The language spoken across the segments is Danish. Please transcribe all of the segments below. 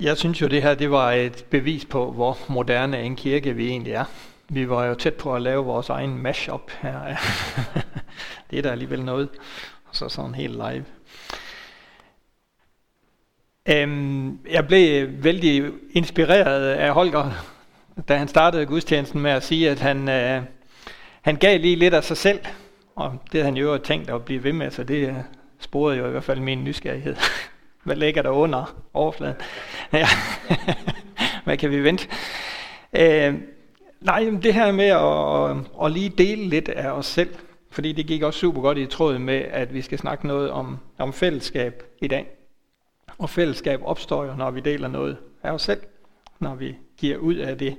Jeg synes jo, det her det var et bevis på, hvor moderne en kirke vi egentlig er. Vi var jo tæt på at lave vores egen mashup her. det er da alligevel noget. Og så sådan helt live. Øhm, jeg blev vældig inspireret af Holger, da han startede gudstjenesten med at sige, at han, øh, han gav lige lidt af sig selv. Og det havde han jo tænkt at blive ved med, så det øh, sporede jo i hvert fald min nysgerrighed. Hvad ligger der under overfladen? Ja. Hvad kan vi vente? Øh, nej, det her med at, at, lige dele lidt af os selv, fordi det gik også super godt i tråd med, at vi skal snakke noget om, om fællesskab i dag. Og fællesskab opstår jo, når vi deler noget af os selv, når vi giver ud af det,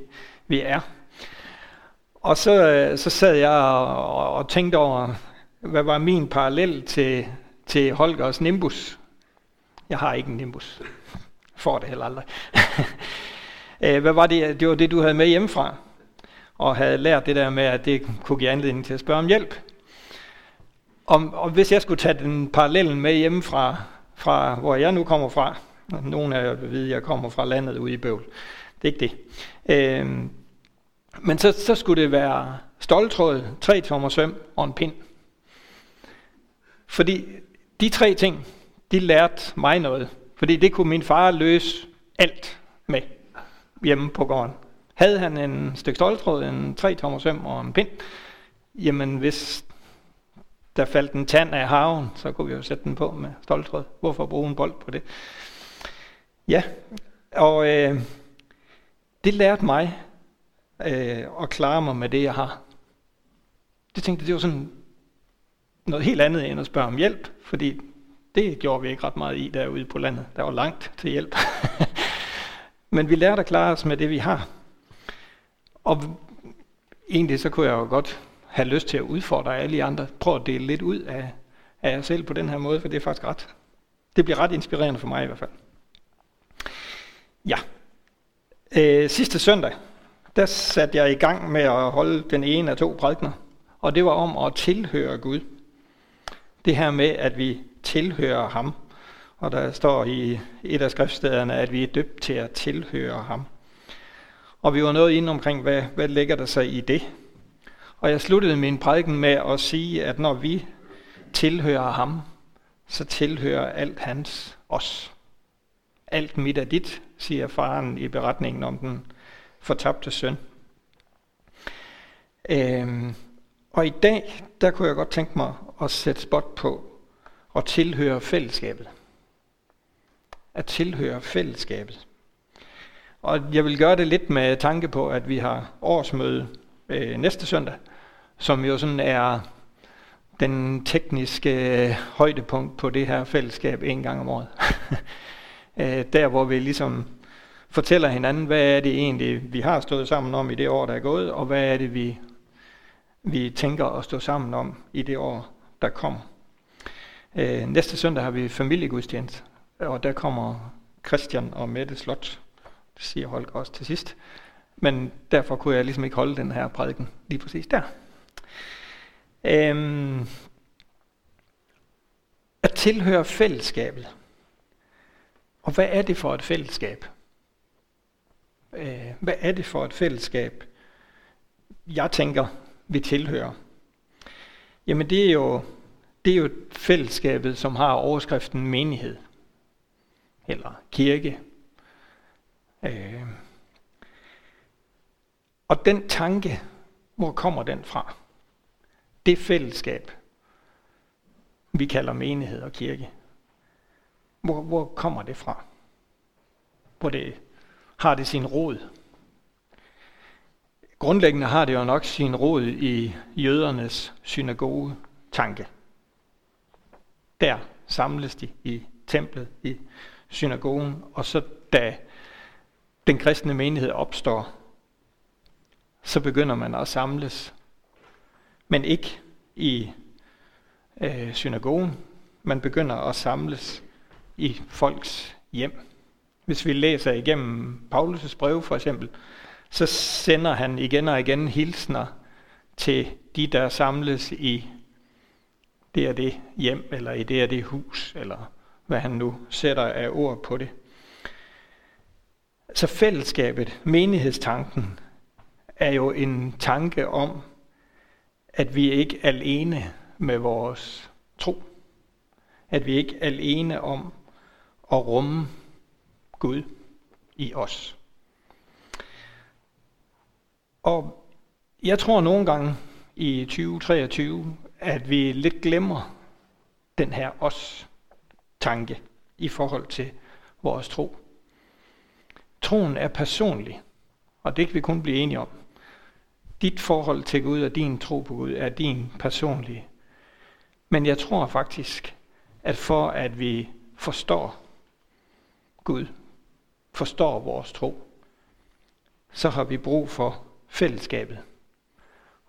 vi er. Og så, øh, så sad jeg og, og tænkte over, hvad var min parallel til, til Holgers Nimbus. Jeg har ikke en Nimbus. Får det heller aldrig. Øh, hvad var det? Det var det, du havde med hjemmefra. Og havde lært det der med, at det kunne give anledning til at spørge om hjælp. Om, og hvis jeg skulle tage den parallellen med hjemmefra, fra hvor jeg nu kommer fra, nogle af jer vil vide, at jeg kommer fra landet ude i Bøvl. Det er ikke det. Øhm, men så, så skulle det være stoltråd, tre tommer søm og en pind. Fordi de tre ting, de lærte mig noget. Fordi det kunne min far løse alt med hjemme på gården. Havde han en stykke stoltråd, en tre tommer søm og en pind, jamen hvis der faldt en tand af haven, så kunne vi jo sætte den på med stoltråd. Hvorfor bruge en bold på det? Ja, og øh, det lærte mig øh, at klare mig med det, jeg har. Det tænkte det var sådan noget helt andet end at spørge om hjælp, fordi det gjorde vi ikke ret meget i derude på landet. Der var langt til hjælp. Men vi lærte at klare os med det, vi har. Og egentlig så kunne jeg jo godt have lyst til at udfordre alle de andre. Prøv at dele lidt ud af, af jer selv på den her måde, for det er faktisk ret. Det bliver ret inspirerende for mig i hvert fald. Ja. Øh, sidste søndag, der satte jeg i gang med at holde den ene af to prædikner. Og det var om at tilhøre Gud. Det her med, at vi tilhører ham. Og der står i et af skriftstederne, at vi er døbt til at tilhøre ham. Og vi var noget ind omkring, hvad, hvad ligger der sig i det? Og jeg sluttede min prædiken med at sige, at når vi tilhører ham, så tilhører alt hans os. Alt mit er dit, siger faren i beretningen om den fortabte søn. Øhm, og i dag, der kunne jeg godt tænke mig at sætte spot på at tilhøre fællesskabet. At tilhøre fællesskabet. Og jeg vil gøre det lidt med tanke på, at vi har årsmøde øh, næste søndag, som jo sådan er den tekniske øh, højdepunkt på det her fællesskab en gang om året. øh, der hvor vi ligesom fortæller hinanden, hvad er det egentlig, vi har stået sammen om i det år, der er gået, og hvad er det, vi, vi tænker at stå sammen om i det år, der kommer. Øh, næste søndag har vi familiegudstjeneste, og der kommer Christian og Mette Slot. Det siger Holger også til sidst. Men derfor kunne jeg ligesom ikke holde den her prædiken lige præcis der. Øhm, at tilhøre fællesskabet. Og hvad er det for et fællesskab? Øh, hvad er det for et fællesskab, jeg tænker, vi tilhører? Jamen det er jo, det er jo fællesskabet, som har overskriften menighed. Eller kirke. Øh. Og den tanke, hvor kommer den fra? Det fællesskab, vi kalder menighed og kirke. Hvor, hvor kommer det fra? Hvor det har det sin rod. Grundlæggende har det jo nok sin rod i jødernes synagoge tanke. Der samles de i templet, i synagogen, og så da den kristne menighed opstår, så begynder man at samles, men ikke i øh, synagogen. Man begynder at samles i folks hjem. Hvis vi læser igennem Paulus' brev for eksempel, så sender han igen og igen hilsner til de, der samles i det og det hjem, eller i det og det hus, eller hvad han nu sætter af ord på det. Så fællesskabet, menighedstanken, er jo en tanke om, at vi ikke er alene med vores tro. At vi ikke er alene om at rumme Gud i os. Og jeg tror nogle gange i 2023, at vi lidt glemmer den her os-tanke i forhold til vores tro. Troen er personlig, og det kan vi kun blive enige om. Dit forhold til Gud og din tro på Gud er din personlige. Men jeg tror faktisk, at for at vi forstår Gud, forstår vores tro, så har vi brug for fællesskabet.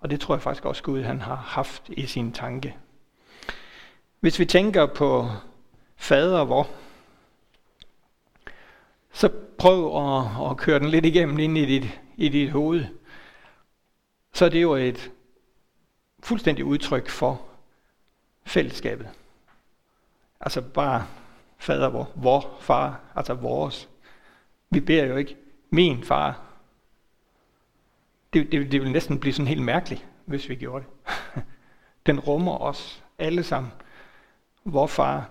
Og det tror jeg faktisk også Gud han har haft i sin tanke. Hvis vi tænker på fader hvor, så prøv at, at køre den lidt igennem ind i dit, i dit hoved. Så er det jo et fuldstændig udtryk for fællesskabet. Altså bare fader hvor, vor far, altså vores. Vi beder jo ikke min far. Det, det, det ville næsten blive sådan helt mærkeligt, hvis vi gjorde det. Den rummer os alle sammen. Vor far,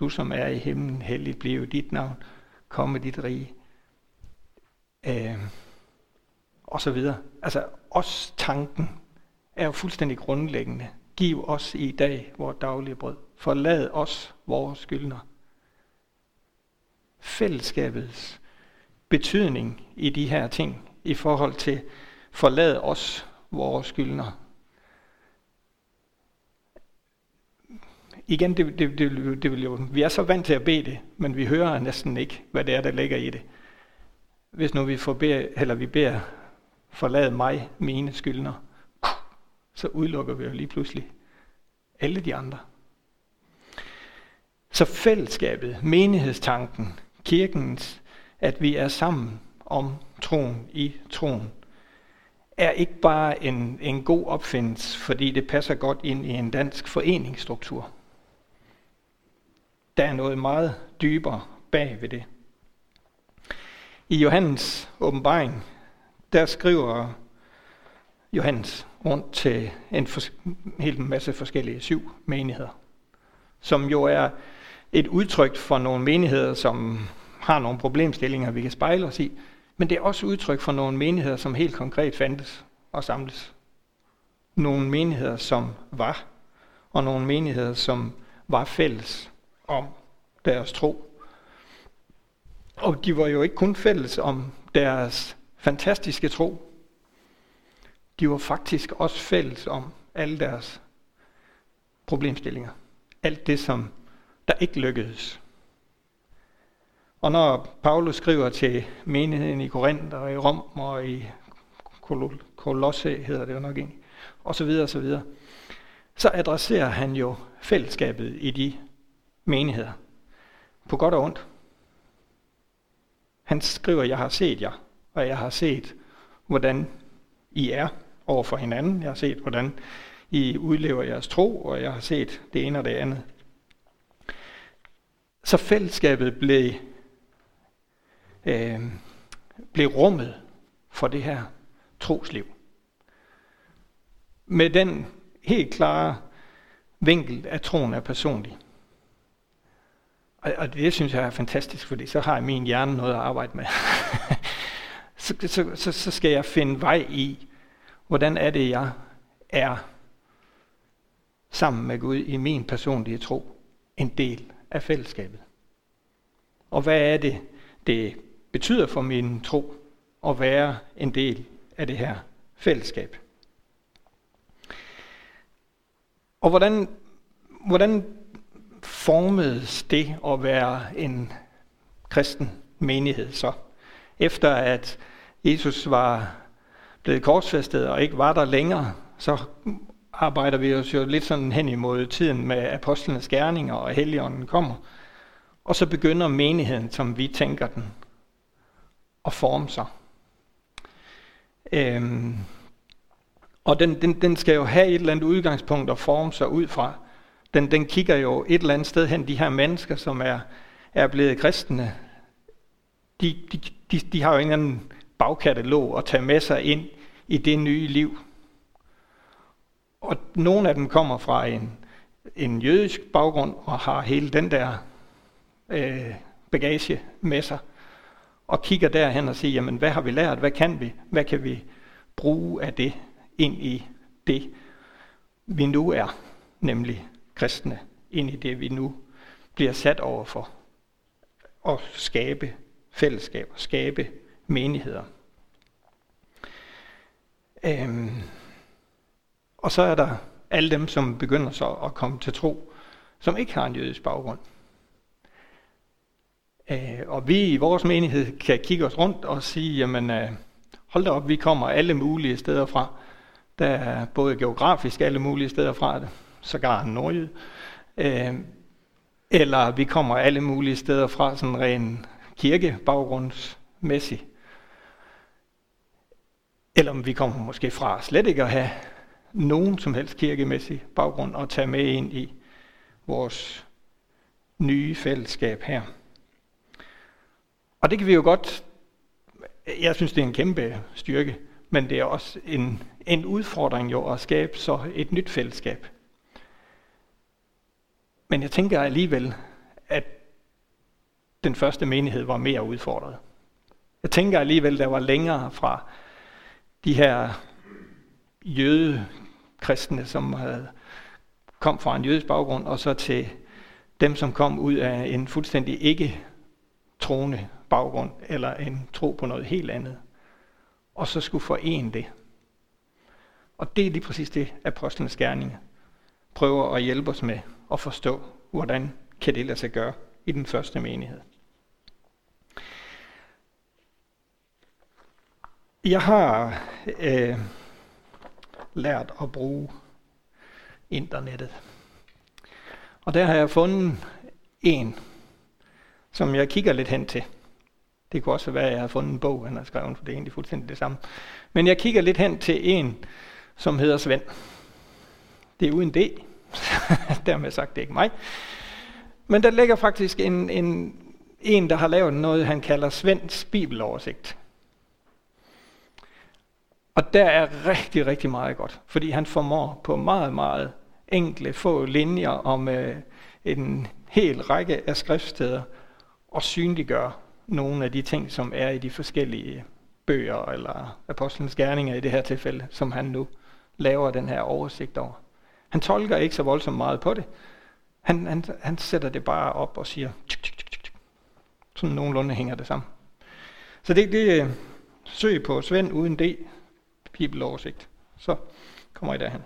du som er i himlen, hellig blive dit navn, komme dit rige. Øh, og så videre. Altså, os tanken er jo fuldstændig grundlæggende. Giv os i dag vores daglige brød. Forlad os vores skyldner. Fællesskabets betydning i de her ting i forhold til forlad os vores skyldner. Igen, det, det, det, det vil jo, vi er så vant til at bede det, men vi hører næsten ikke, hvad det er, der ligger i det. Hvis nu vi, forber, eller vi beder, forlad mig mine skyldner, så udelukker vi jo lige pludselig alle de andre. Så fællesskabet, menighedstanken, kirkens, at vi er sammen om troen i troen, er ikke bare en, en god opfindelse, fordi det passer godt ind i en dansk foreningsstruktur. Der er noget meget dybere bag ved det. I Johannes åbenbaring, der skriver Johannes rundt til en hel masse forskellige syv menigheder, som jo er et udtryk for nogle menigheder, som har nogle problemstillinger, vi kan spejle os i, men det er også udtryk for nogle menigheder, som helt konkret fandtes og samles. Nogle menigheder, som var, og nogle menigheder, som var fælles om deres tro. Og de var jo ikke kun fælles om deres fantastiske tro. De var faktisk også fælles om alle deres problemstillinger. Alt det, som der ikke lykkedes. Og når Paulus skriver til menigheden i Korinth og i Rom og i Kolosse, hedder det jo nok egentlig, og så videre og så videre, så adresserer han jo fællesskabet i de menigheder. På godt og ondt. Han skriver, jeg har set jer, og jeg har set, hvordan I er over for hinanden. Jeg har set, hvordan I udlever jeres tro, og jeg har set det ene og det andet. Så fællesskabet blev øh, blev rummet for det her trosliv. Med den helt klare vinkel, at troen er personlig. Og, og det synes jeg er fantastisk, fordi så har jeg min hjerne noget at arbejde med. så, så, så, så skal jeg finde vej i, hvordan er det, jeg er sammen med Gud i min personlige tro en del af fællesskabet. Og hvad er det, det betyder for min tro at være en del af det her fællesskab. Og hvordan, hvordan formedes det at være en kristen menighed så? Efter at Jesus var blevet korsfæstet og ikke var der længere, så arbejder vi os jo lidt sådan hen imod tiden med apostlenes gerninger og helligånden kommer. Og så begynder menigheden, som vi tænker den, at forme sig. Øhm, og den, den, den skal jo have et eller andet udgangspunkt at forme sig ud fra. Den, den kigger jo et eller andet sted hen, de her mennesker, som er, er blevet kristne. de, de, de, de har jo en eller anden bagkatalog at tage med sig ind i det nye liv. Og nogle af dem kommer fra en, en jødisk baggrund og har hele den der øh, bagage med sig. Og kigger derhen og siger, jamen hvad har vi lært, hvad kan vi, hvad kan vi bruge af det ind i det, vi nu er, nemlig kristne, ind i det, vi nu bliver sat over for. At skabe fællesskaber, skabe menigheder. Øhm, og så er der alle dem, som begynder så at komme til tro, som ikke har en jødisk baggrund. Øh, og vi i vores menighed kan kigge os rundt og sige, jamen øh, hold da op, vi kommer alle mulige steder fra. Der er både geografisk alle mulige steder fra, sågar nordjyd. Øh, eller vi kommer alle mulige steder fra, sådan ren kirkebaggrundsmæssigt. Eller om vi kommer måske fra slet ikke at have nogen som helst kirkemæssig baggrund at tage med ind i vores nye fællesskab her. Og det kan vi jo godt, jeg synes det er en kæmpe styrke, men det er også en, en udfordring jo at skabe så et nyt fællesskab. Men jeg tænker alligevel, at den første menighed var mere udfordret. Jeg tænker alligevel, der var længere fra de her jødekristne, som havde, kom fra en jødisk baggrund, og så til dem, som kom ud af en fuldstændig ikke troende baggrund, eller en tro på noget helt andet, og så skulle forene det. Og det er lige præcis det, apostlenes gerninger prøver at hjælpe os med at forstå, hvordan kan det lade sig gøre i den første menighed. Jeg har øh, lært at bruge internettet. Og der har jeg fundet en, som jeg kigger lidt hen til. Det kunne også være, at jeg har fundet en bog, han har skrevet, for det er egentlig fuldstændig det samme. Men jeg kigger lidt hen til en, som hedder Svend. Det er uden D. Dermed sagt, det er ikke mig. Men der ligger faktisk en, en, en, der har lavet noget, han kalder Svends bibeloversigt. Og der er rigtig, rigtig meget godt, fordi han formår på meget, meget enkle få linjer om øh, en hel række af skriftsteder og synliggøre nogle af de ting, som er i de forskellige bøger, eller apostlenes gerninger i det her tilfælde, som han nu laver den her oversigt over. Han tolker ikke så voldsomt meget på det. Han, han, han sætter det bare op og siger, tsk, tsk, tsk, tsk. sådan nogenlunde hænger det sammen. Så det, det søg på Svend uden D, bibeloversigt. Så kommer I derhen.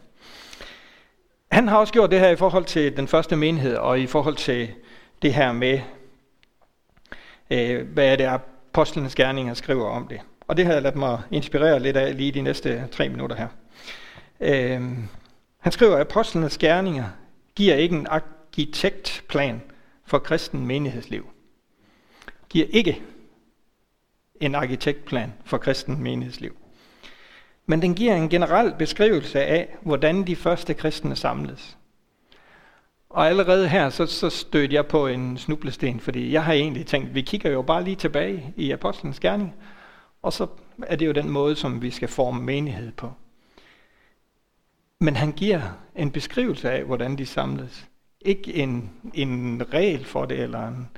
Han har også gjort det her i forhold til den første menighed, og i forhold til det her med, øh, hvad er det, apostlenes gerninger skriver om det. Og det har jeg ladet mig inspirere lidt af lige de næste tre minutter her. Øh, han skriver, at apostlenes gerninger giver ikke en arkitektplan for kristen menighedsliv. Giver ikke en arkitektplan for kristen menighedsliv. Men den giver en generel beskrivelse af, hvordan de første kristne samledes. Og allerede her, så, så stødte jeg på en snublesten, fordi jeg har egentlig tænkt, vi kigger jo bare lige tilbage i Apostlenes Gerning, og så er det jo den måde, som vi skal forme menighed på. Men han giver en beskrivelse af, hvordan de samledes. Ikke en, en regel for det, eller en,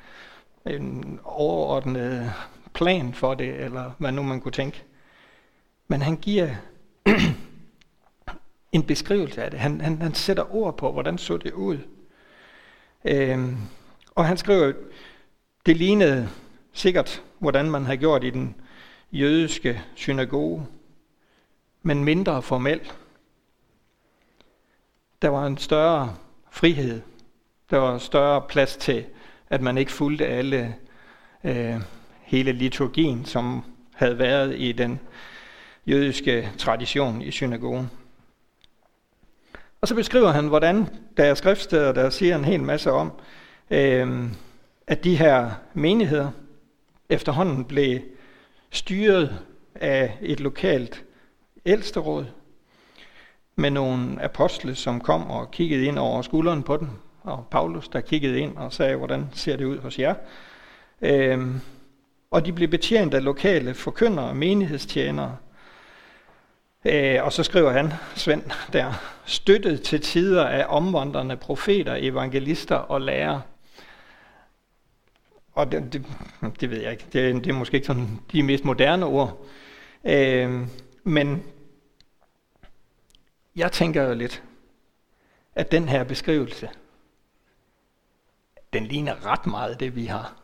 en overordnet plan for det, eller hvad nu man kunne tænke. Men han giver en beskrivelse af det. Han, han, han sætter ord på, hvordan så det ud. Øhm, og han skriver, det lignede sikkert, hvordan man havde gjort i den jødiske synagoge, men mindre formelt. Der var en større frihed. Der var større plads til, at man ikke fulgte alle øh, hele liturgien, som havde været i den jødiske tradition i synagogen. Og så beskriver han, hvordan der er skriftsteder, der siger en hel masse om, øh, at de her menigheder efterhånden blev styret af et lokalt ældsteråd med nogle apostle, som kom og kiggede ind over skulderen på dem, og Paulus, der kiggede ind og sagde, hvordan ser det ud hos jer. Øh, og de blev betjent af lokale forkyndere og menighedstjenere. Øh, og så skriver han, Svend, der, støttet til tider af omvandrende profeter, evangelister og lærere. Og det, det, det ved jeg ikke, det, det er måske ikke sådan de mest moderne ord. Øh, men jeg tænker jo lidt, at den her beskrivelse, den ligner ret meget det, vi har.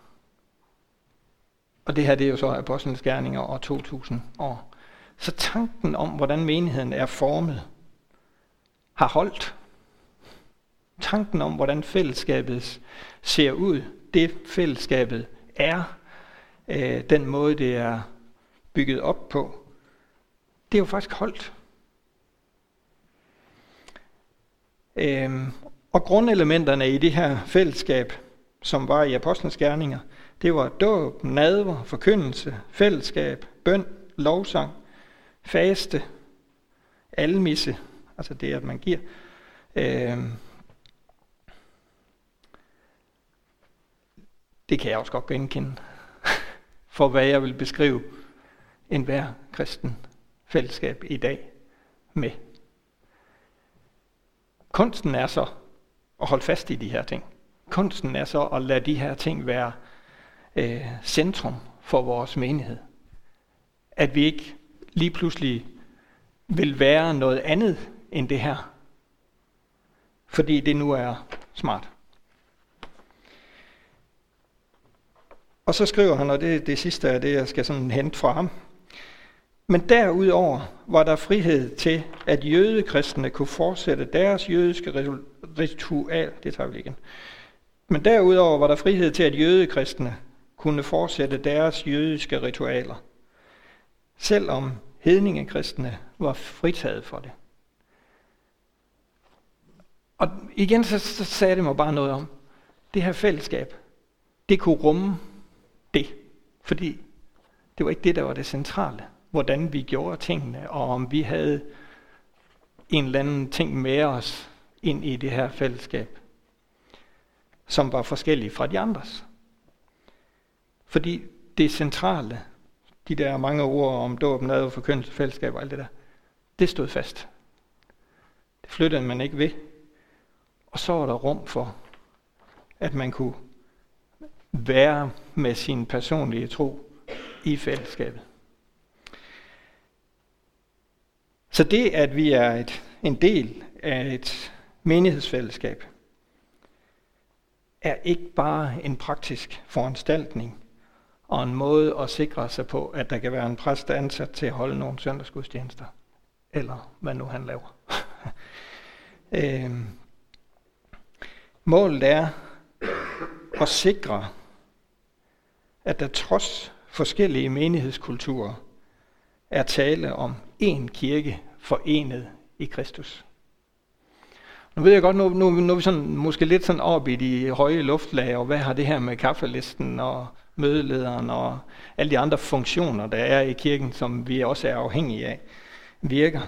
Og det her, det er jo så Apostlenes Gerninger og 2000 år. Så tanken om, hvordan menigheden er formet, har holdt. Tanken om, hvordan fællesskabet ser ud, det fællesskabet er, øh, den måde, det er bygget op på, det er jo faktisk holdt. Øhm, og grundelementerne i det her fællesskab, som var i Apostlenes Gerninger, det var dåb, nadver, forkyndelse, fællesskab, bøn, lovsang, faste, almisse, altså det, at man giver. Øh, det kan jeg også godt genkende, for hvad jeg vil beskrive en hver kristen fællesskab i dag med. Kunsten er så at holde fast i de her ting. Kunsten er så at lade de her ting være øh, centrum for vores menighed. At vi ikke lige pludselig vil være noget andet end det her. Fordi det nu er smart. Og så skriver han, og det, det sidste er det, jeg skal sådan hente fra ham. Men derudover var der frihed til, at jødekristne kunne fortsætte deres jødiske ritual. Det tager vi igen. Men derudover var der frihed til, at jødekristne kunne fortsætte deres jødiske ritualer, selvom hedningekristne var fritaget for det. Og igen så, så sagde det mig bare noget om, det her fællesskab, det kunne rumme det, fordi det var ikke det, der var det centrale hvordan vi gjorde tingene, og om vi havde en eller anden ting med os ind i det her fællesskab, som var forskellige fra de andres. Fordi det centrale, de der mange ord om dåb, og forkyndelse, fællesskab og alt det der, det stod fast. Det flyttede man ikke ved. Og så var der rum for, at man kunne være med sin personlige tro i fællesskabet. Så det, at vi er et, en del af et menighedsfællesskab, er ikke bare en praktisk foranstaltning og en måde at sikre sig på, at der kan være en præst ansat til at holde nogle søndagsgudstjenester, eller hvad nu han laver. øh, målet er at sikre, at der trods forskellige menighedskulturer er tale om én kirke forenet i Kristus. Nu ved jeg godt, nu, nu, nu er vi sådan, måske lidt sådan op i de høje luftlag, og hvad har det her med kaffelisten og mødelederen og alle de andre funktioner, der er i kirken, som vi også er afhængige af, virker.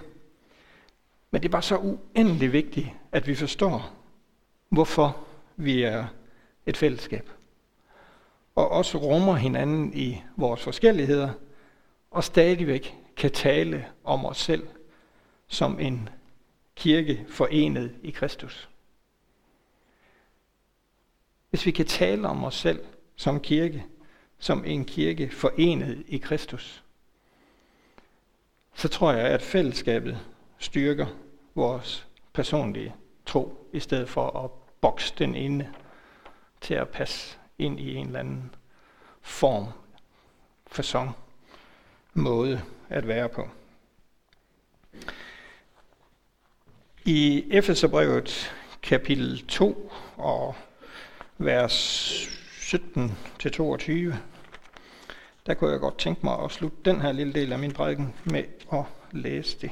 Men det er bare så uendelig vigtigt, at vi forstår, hvorfor vi er et fællesskab. Og også rummer hinanden i vores forskelligheder, og stadigvæk kan tale om os selv som en kirke forenet i Kristus. Hvis vi kan tale om os selv som kirke, som en kirke forenet i Kristus, så tror jeg, at fællesskabet styrker vores personlige tro, i stedet for at bokse den inde til at passe ind i en eller anden form, fasong, måde at være på. I Efeserbrevet kapitel 2 og vers 17-22, der kunne jeg godt tænke mig at slutte den her lille del af min prædiken med at læse det.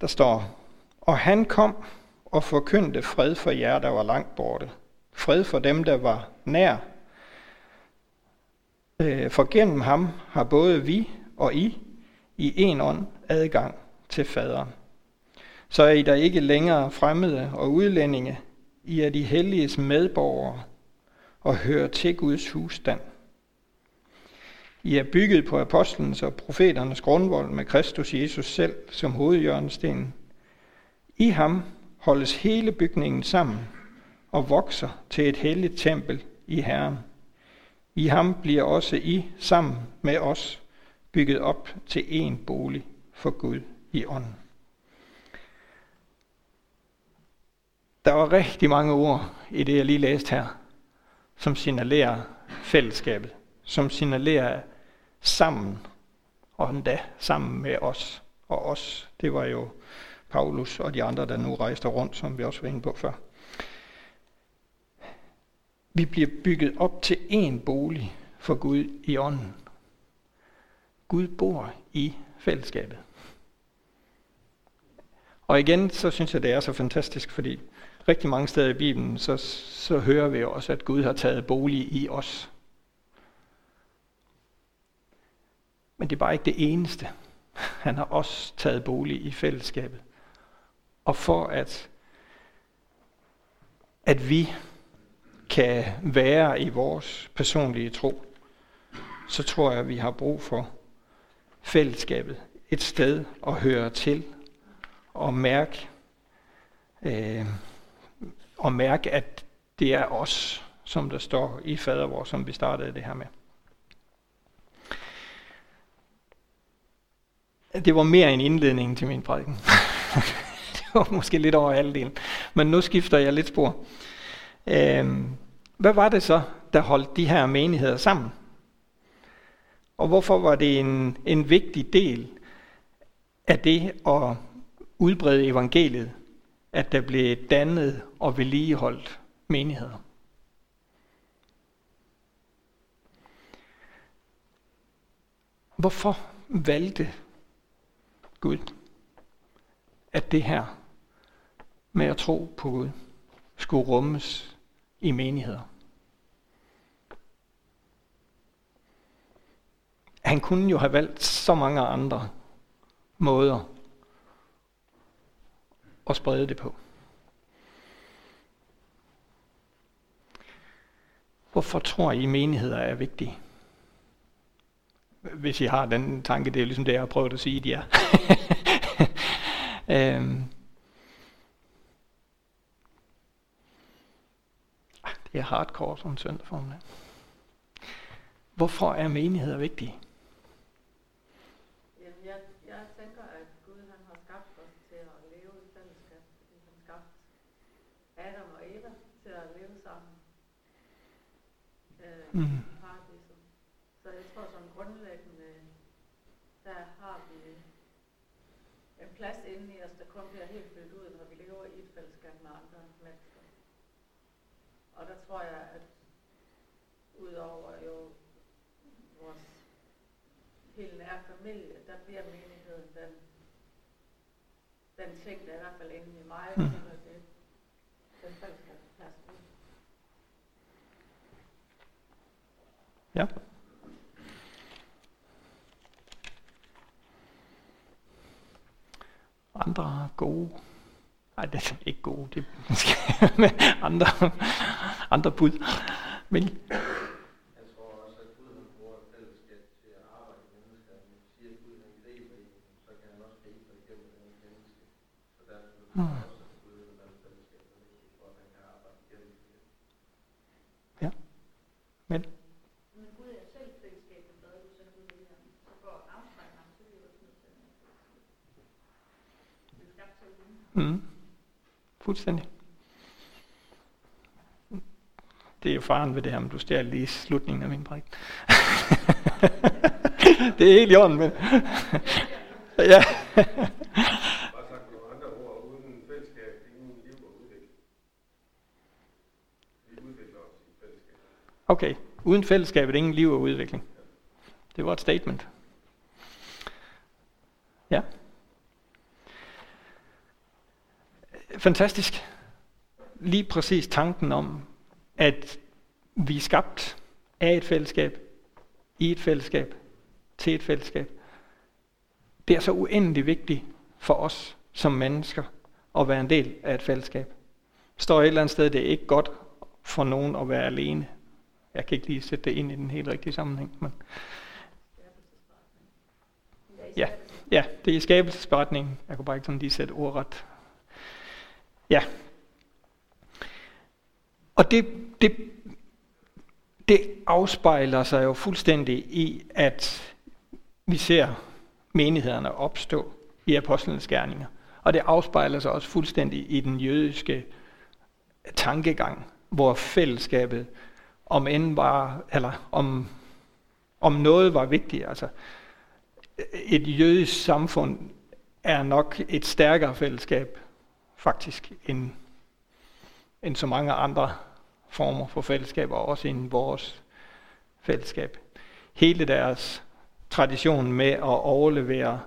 Der står, og han kom og forkyndte fred for jer, der var langt borte. Fred for dem, der var nær. Øh, for gennem ham har både vi og I i en ånd adgang til faderen. Så er I der ikke længere fremmede og udlændinge, I er de helliges medborgere og hører til Guds husstand. I er bygget på apostlenes og profeternes grundvold med Kristus Jesus selv som hovedjørnestenen. I ham holdes hele bygningen sammen og vokser til et helligt tempel i Herren. I ham bliver også I sammen med os bygget op til en bolig for Gud i ånden. Der var rigtig mange ord i det, jeg lige læste her, som signalerer fællesskabet, som signalerer sammen, og endda sammen med os. Og os, det var jo Paulus og de andre, der nu rejste rundt, som vi også var inde på før. Vi bliver bygget op til en bolig for Gud i ånden. Gud bor i fællesskabet. Og igen, så synes jeg, det er så fantastisk, fordi rigtig mange steder i Bibelen, så, så hører vi også, at Gud har taget bolig i os. Men det er bare ikke det eneste. Han har også taget bolig i fællesskabet. Og for at, at vi kan være i vores personlige tro, så tror jeg, at vi har brug for fællesskabet. Et sted at høre til og mærke, øh, og mærke, at det er os, som der står i fader vor, som vi startede det her med. Det var mere en indledning til min prædiken. det var måske lidt over halvdelen. Men nu skifter jeg lidt spor. Øhm, hvad var det så, der holdt de her menigheder sammen? Og hvorfor var det en, en vigtig del af det at udbrede evangeliet, at der blev dannet og vedligeholdt menigheder? Hvorfor valgte Gud, at det her med at tro på Gud skulle rummes i menigheder. Han kunne jo have valgt så mange andre måder at sprede det på. Hvorfor tror I, menigheder er vigtige? Hvis I har den tanke, det er ligesom det, jeg har prøvet at sige, de er. øhm. Ah, det er hardcore som søndag formiddag. Hvorfor er menigheder vigtige? jeg, jeg tænker, at Gud han har skabt os til at leve i fællesskab. Han skabt Adam og Eva til at leve sammen. Øh, mm. Så jeg tror, som grundlæggende, der har vi en plads inde i os, der kun bliver helt fyldt ud, når vi lever i et fællesskab med andre mennesker. Og der tror jeg, at udover jo vores helt nære familie, der bliver menigheden den, den ting, der er i hvert fald inde i mig, mm. det, den fællesskabsplads. Ja. Andre gode, nej det er ikke gode, det er andre, andre bud. Men Hmm. Ja. Men Mm. Fuldstændig. Det er jo faren ved det her, men du stjal lige slutningen af min præg. det er helt i orden, men... ja. Okay, uden fællesskabet ingen liv og udvikling. Det var et statement. Ja. Fantastisk. Lige præcis tanken om, at vi er skabt af et fællesskab, i et fællesskab, til et fællesskab. Det er så uendelig vigtigt for os som mennesker at være en del af et fællesskab. står et eller andet sted, det er ikke godt for nogen at være alene. Jeg kan ikke lige sætte det ind i den helt rigtige sammenhæng. Men Ja. ja, det er skabelsesberetningen. Jeg kunne bare ikke sådan lige sætte ordret. Ja. Og det, det, det afspejler sig jo fuldstændig i, at vi ser menighederne opstå i apostlenes gerninger. Og det afspejler sig også fuldstændig i den jødiske tankegang, hvor fællesskabet, om end var, eller om, om noget var vigtigt, altså et jødisk samfund er nok et stærkere fællesskab, faktisk, end, end så mange andre former for fællesskaber, også end vores fællesskab. Hele deres tradition med at overlevere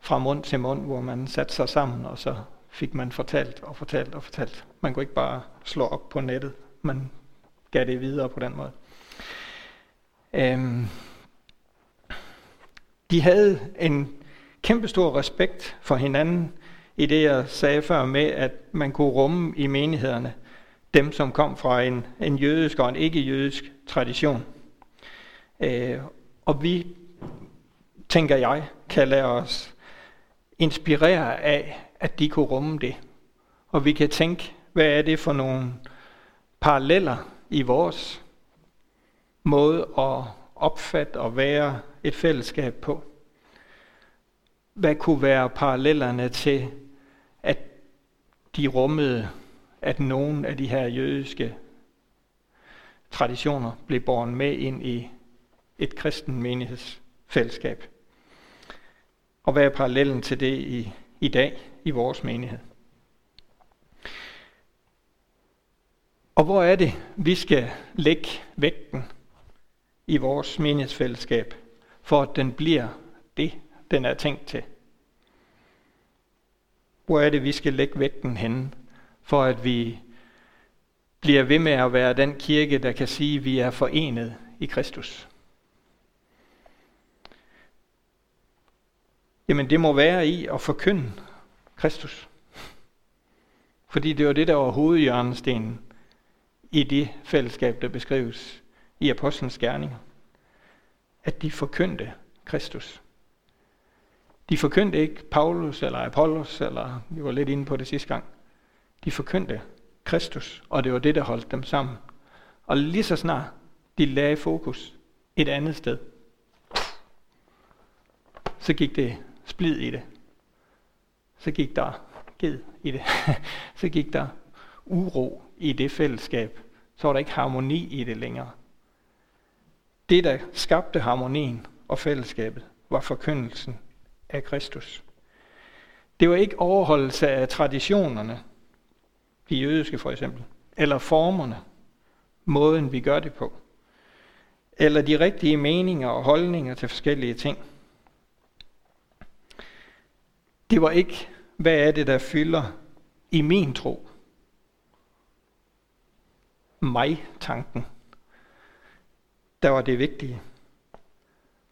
fra mund til mund, hvor man satte sig sammen, og så fik man fortalt og fortalt og fortalt. Man kunne ikke bare slå op på nettet, man gav det videre på den måde. Øhm, de havde en kæmpestor respekt for hinanden, i det jeg sagde før med, at man kunne rumme i menighederne dem, som kom fra en, en jødisk og en ikke-jødisk tradition. Øh, og vi, tænker jeg, kan lade os inspirere af, at de kunne rumme det. Og vi kan tænke, hvad er det for nogle paralleller i vores måde at opfatte og være et fællesskab på. Hvad kunne være parallellerne til, de rummede, at nogle af de her jødiske traditioner blev borgen med ind i et kristen menighedsfællesskab? Og hvad er parallellen til det i, i dag i vores menighed? Og hvor er det, vi skal lægge vægten i vores menighedsfællesskab, for at den bliver det, den er tænkt til? Hvor er det, vi skal lægge vægten henne, for at vi bliver ved med at være den kirke, der kan sige, at vi er forenet i Kristus? Jamen det må være i at forkynde Kristus. Fordi det var det, der var hovedhjørnestenen i det fællesskab, der beskrives i Apostlenes Gerninger. At de forkyndte Kristus. De forkyndte ikke Paulus eller Apollos, eller vi var lidt inde på det sidste gang. De forkyndte Kristus, og det var det, der holdt dem sammen. Og lige så snart de lagde fokus et andet sted, så gik det splid i det. Så gik der ged i det. så gik der uro i det fællesskab. Så var der ikke harmoni i det længere. Det, der skabte harmonien og fællesskabet, var forkyndelsen Kristus. Det var ikke overholdelse af traditionerne, de jødiske for eksempel, eller formerne, måden vi gør det på, eller de rigtige meninger og holdninger til forskellige ting. Det var ikke, hvad er det, der fylder i min tro? Mig-tanken. Der var det vigtige.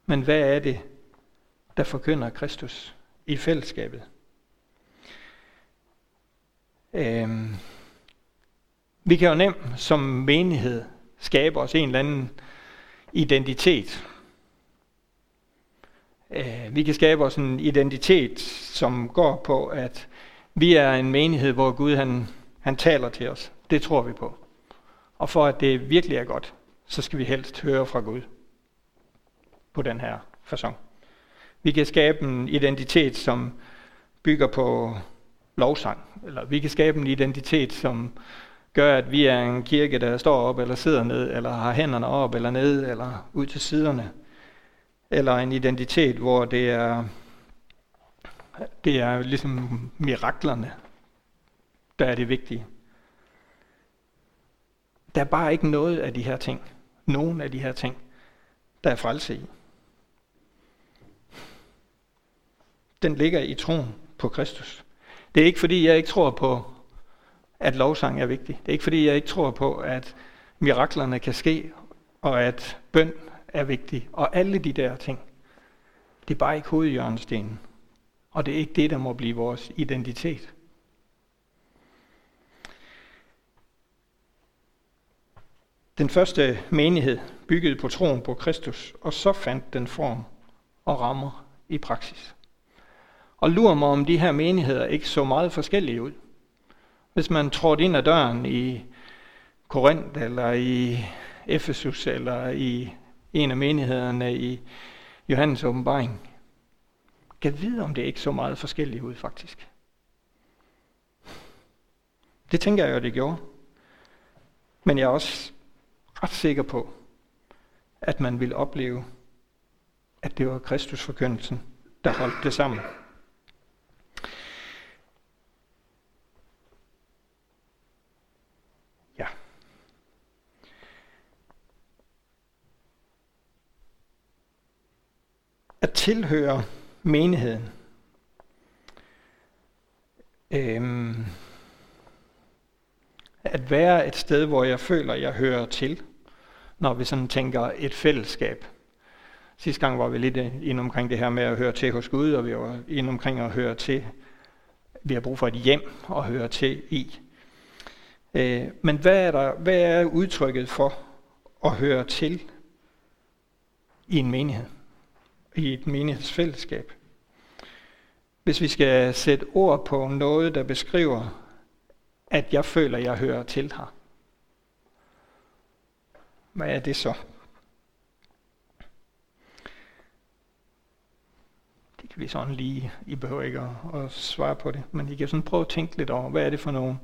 Men hvad er det, der forkynder Kristus i fællesskabet? Øhm, vi kan jo nemt som menighed skabe os en eller anden identitet. Øh, vi kan skabe os en identitet, som går på, at vi er en menighed, hvor Gud han, han taler til os. Det tror vi på. Og for at det virkelig er godt, så skal vi helst høre fra Gud på den her façon. Vi kan skabe en identitet, som bygger på lovsang, eller vi kan skabe en identitet, som gør, at vi er en kirke, der står op eller sidder ned, eller har hænderne op eller ned, eller ud til siderne. Eller en identitet, hvor det er, det er ligesom miraklerne, der er det vigtige. Der er bare ikke noget af de her ting, nogen af de her ting, der er frelse i. Den ligger i troen på Kristus. Det er ikke fordi, jeg ikke tror på, at lovsang er vigtig. Det er ikke fordi, jeg ikke tror på, at miraklerne kan ske, og at bøn er vigtig, og alle de der ting. Det er bare ikke hovedjørnestenen. Og det er ikke det, der må blive vores identitet. Den første menighed byggede på troen på Kristus, og så fandt den form og rammer i praksis. Og lurer mig, om de her menigheder ikke så meget forskellige ud. Hvis man trådte ind ad døren i Korinth, eller i Efesus, eller i en af menighederne i Johannes åbenbaring, kan vide, om det ikke så meget forskellige ud, faktisk. Det tænker jeg jo, det gjorde. Men jeg er også ret sikker på, at man ville opleve, at det var Kristus forkyndelsen, der holdt det sammen. Ja tilhører menigheden. Øhm, at være et sted, hvor jeg føler, jeg hører til, når vi sådan tænker et fællesskab. Sidste gang var vi lidt inde omkring det her med at høre til hos Gud, og vi var inde omkring at høre til. Vi har brug for et hjem at høre til i. Øh, men hvad er, der, hvad er udtrykket for at høre til i en menighed? I et menighedsfællesskab? Hvis vi skal sætte ord på noget, der beskriver at jeg føler, at jeg hører til her. Hvad er det så? Det kan vi sådan lige, I behøver ikke at, at svare på det, men I kan sådan prøve at tænke lidt over, hvad er det for nogle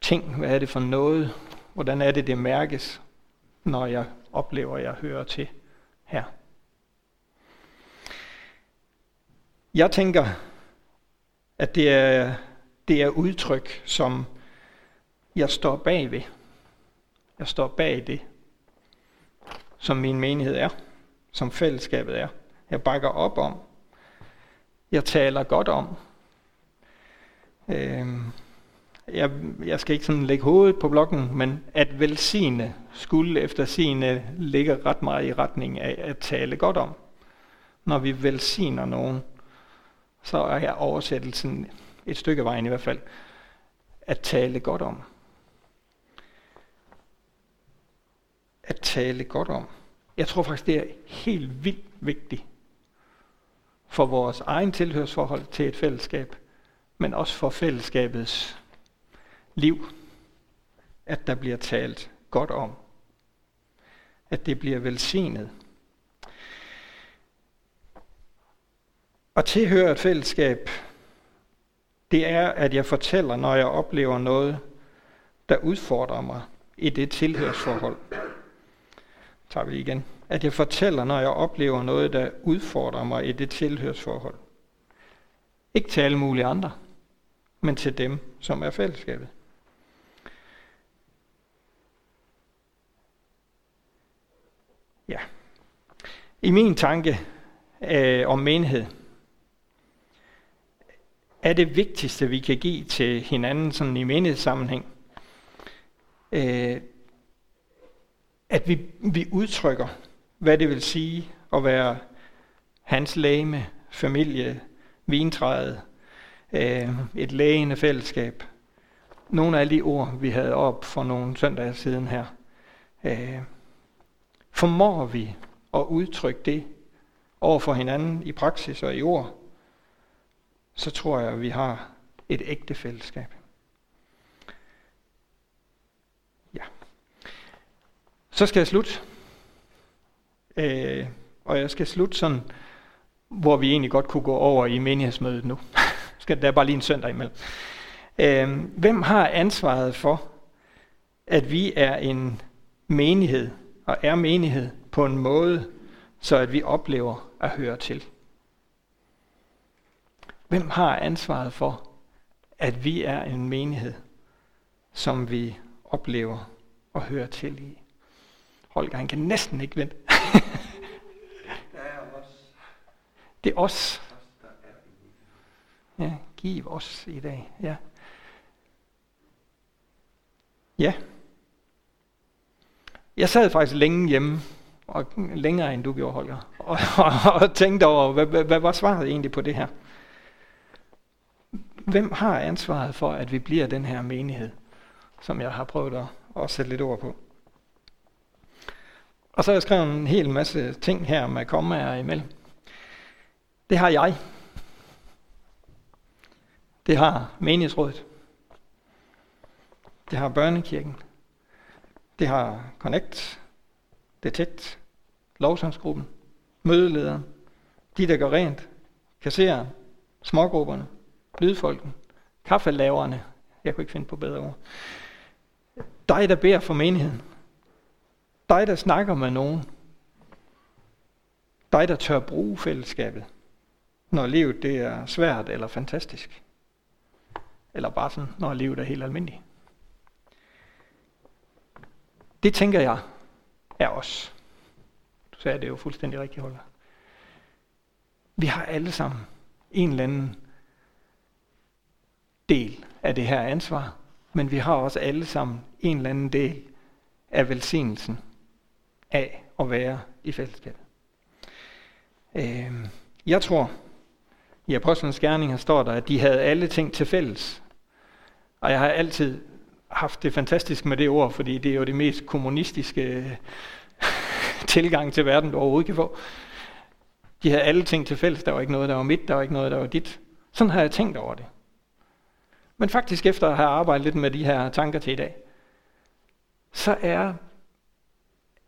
ting, hvad er det for noget, hvordan er det, det mærkes, når jeg oplever, at jeg hører til her. Jeg tænker, at det er det er udtryk, som jeg står bag ved. Jeg står bag det, som min menighed er, som fællesskabet er. Jeg bakker op om. Jeg taler godt om. Øh, jeg, jeg skal ikke sådan lægge hovedet på blokken, men at velsigne skulle efter sine ligger ret meget i retning af at tale godt om. Når vi velsigner nogen, så er her oversættelsen et stykke vejen i hvert fald, at tale godt om. At tale godt om. Jeg tror faktisk, det er helt vildt vigtigt for vores egen tilhørsforhold til et fællesskab, men også for fællesskabets liv, at der bliver talt godt om. At det bliver velsignet. At tilhøre et fællesskab det er, at jeg fortæller, når jeg oplever noget, der udfordrer mig i det tilhørsforhold. Tager vi igen. At jeg fortæller, når jeg oplever noget, der udfordrer mig i det tilhørsforhold. Ikke til alle mulige andre, men til dem, som er fællesskabet. Ja. I min tanke øh, om menighed, er det vigtigste, vi kan give til hinanden sådan i menighedssammenhæng. Øh, at vi, vi udtrykker, hvad det vil sige at være hans læge, familie, vintræet, øh, et lægende fællesskab. Nogle af de ord, vi havde op for nogle søndage siden her. Øh, formår vi at udtrykke det over for hinanden i praksis og i ord? Så tror jeg, at vi har et ægte fællesskab. Ja. Så skal jeg slutte. Øh, og jeg skal slutte sådan, hvor vi egentlig godt kunne gå over i menighedsmødet nu. skal der bare lige en søndag imellem. Øh, hvem har ansvaret for, at vi er en menighed, og er menighed på en måde, så at vi oplever at høre til? Hvem har ansvaret for, at vi er en menighed, som vi oplever og hører til i? Holger, han kan næsten ikke vente. Det er os. Det er os. Ja, giv os i dag. Ja. Ja. Jeg sad faktisk længe hjemme, og længere end du gjorde, Holger, og, og, og tænkte over, hvad, hvad, hvad var svaret egentlig på det her? Hvem har ansvaret for, at vi bliver den her menighed, som jeg har prøvet at, at sætte lidt ord på? Og så har jeg skrevet en hel masse ting her med kommaer imellem. Det har jeg. Det har menighedsrådet. Det har børnekirken. Det har Connect. Detect. Lovsangsgruppen. Mødelederen. De, der går rent. Kassereren. Smågrupperne. Lydfolken. Kaffelaverne. Jeg kunne ikke finde på bedre ord. Dig, der beder for menigheden. Dig, der snakker med nogen. Dig, der tør bruge fællesskabet, når livet det er svært eller fantastisk. Eller bare sådan, når livet er helt almindeligt. Det tænker jeg er os. Du sagde det jo fuldstændig rigtigt, Holger. Vi har alle sammen en eller anden del af det her ansvar, men vi har også alle sammen en eller anden del af velsignelsen af at være i fællesskab. Øh, jeg tror, i Apostlenes Gerninger står der, at de havde alle ting til fælles. Og jeg har altid haft det fantastisk med det ord, fordi det er jo det mest kommunistiske øh, tilgang til verden, du overhovedet kan få. De havde alle ting til fælles. Der var ikke noget, der var mit, der var ikke noget, der var dit. Sådan har jeg tænkt over det. Men faktisk efter at have arbejdet lidt med de her tanker til i dag, så er,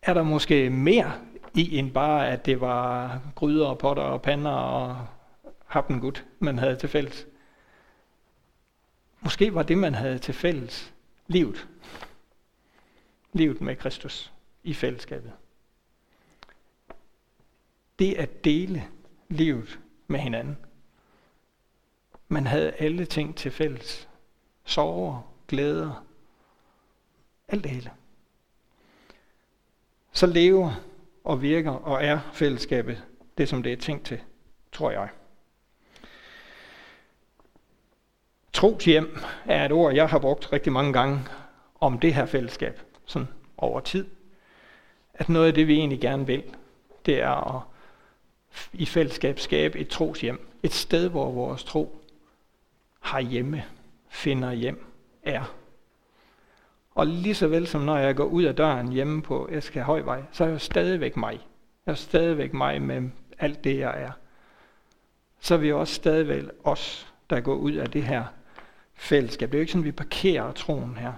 er der måske mere i end bare, at det var gryder og potter og pander og happengud, man havde til fælles. Måske var det, man havde til fælles, livet. Livet med Kristus i fællesskabet. Det at dele livet med hinanden. Man havde alle ting til fælles. Sorger, glæder, alt det hele. Så lever og virker og er fællesskabet det, som det er tænkt til, tror jeg. Troshjem er et ord, jeg har brugt rigtig mange gange om det her fællesskab, sådan over tid. At noget af det, vi egentlig gerne vil, det er at i fællesskab skabe et troshjem. Et sted, hvor vores tro har hjemme, finder hjem, er. Og lige så vel som når jeg går ud af døren hjemme på Eske Højvej, så er jeg stadigvæk mig. Jeg er stadigvæk mig med alt det, jeg er. Så er vi også stadigvæk os, der går ud af det her fællesskab. Det er jo ikke sådan, at vi parkerer troen her.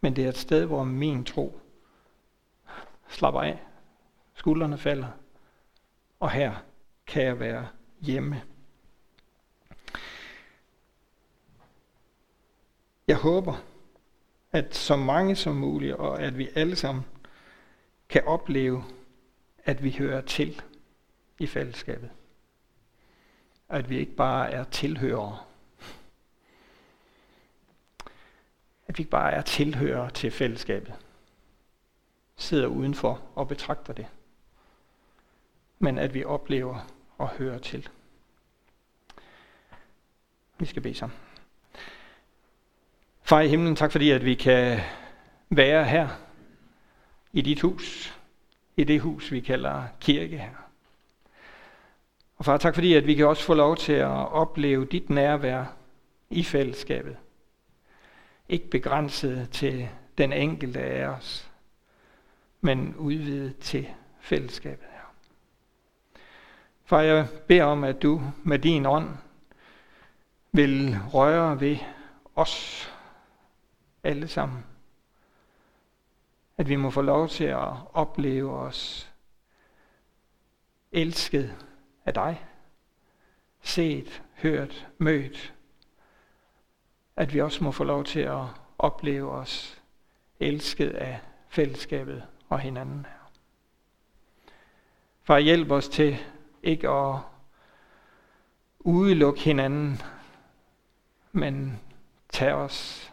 Men det er et sted, hvor min tro slapper af. Skuldrene falder. Og her kan jeg være hjemme. Jeg håber, at så mange som muligt, og at vi alle sammen kan opleve, at vi hører til i fællesskabet. At vi ikke bare er tilhørere, At vi ikke bare er tilhørere til fællesskabet. Sidder udenfor og betragter det. Men at vi oplever og hører til. Vi skal bede sammen. Far i himlen, tak fordi at vi kan være her i dit hus. I det hus, vi kalder kirke her. Og far, tak fordi at vi kan også få lov til at opleve dit nærvær i fællesskabet ikke begrænset til den enkelte af os, men udvidet til fællesskabet her. Far, jeg beder om, at du med din ånd vil røre ved os alle sammen. At vi må få lov til at opleve os elsket af dig, set, hørt, mødt at vi også må få lov til at opleve os elsket af fællesskabet og hinanden. Far, hjælp os til ikke at udelukke hinanden, men tage os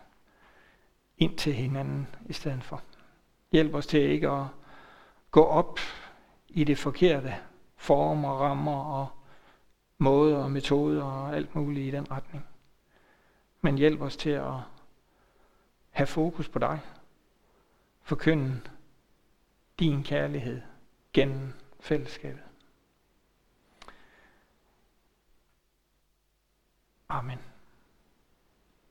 ind til hinanden i stedet for. Hjælp os til ikke at gå op i det forkerte former, rammer og måder og metoder og alt muligt i den retning men hjælp os til at have fokus på dig. Forkynde din kærlighed gennem fællesskabet. Amen.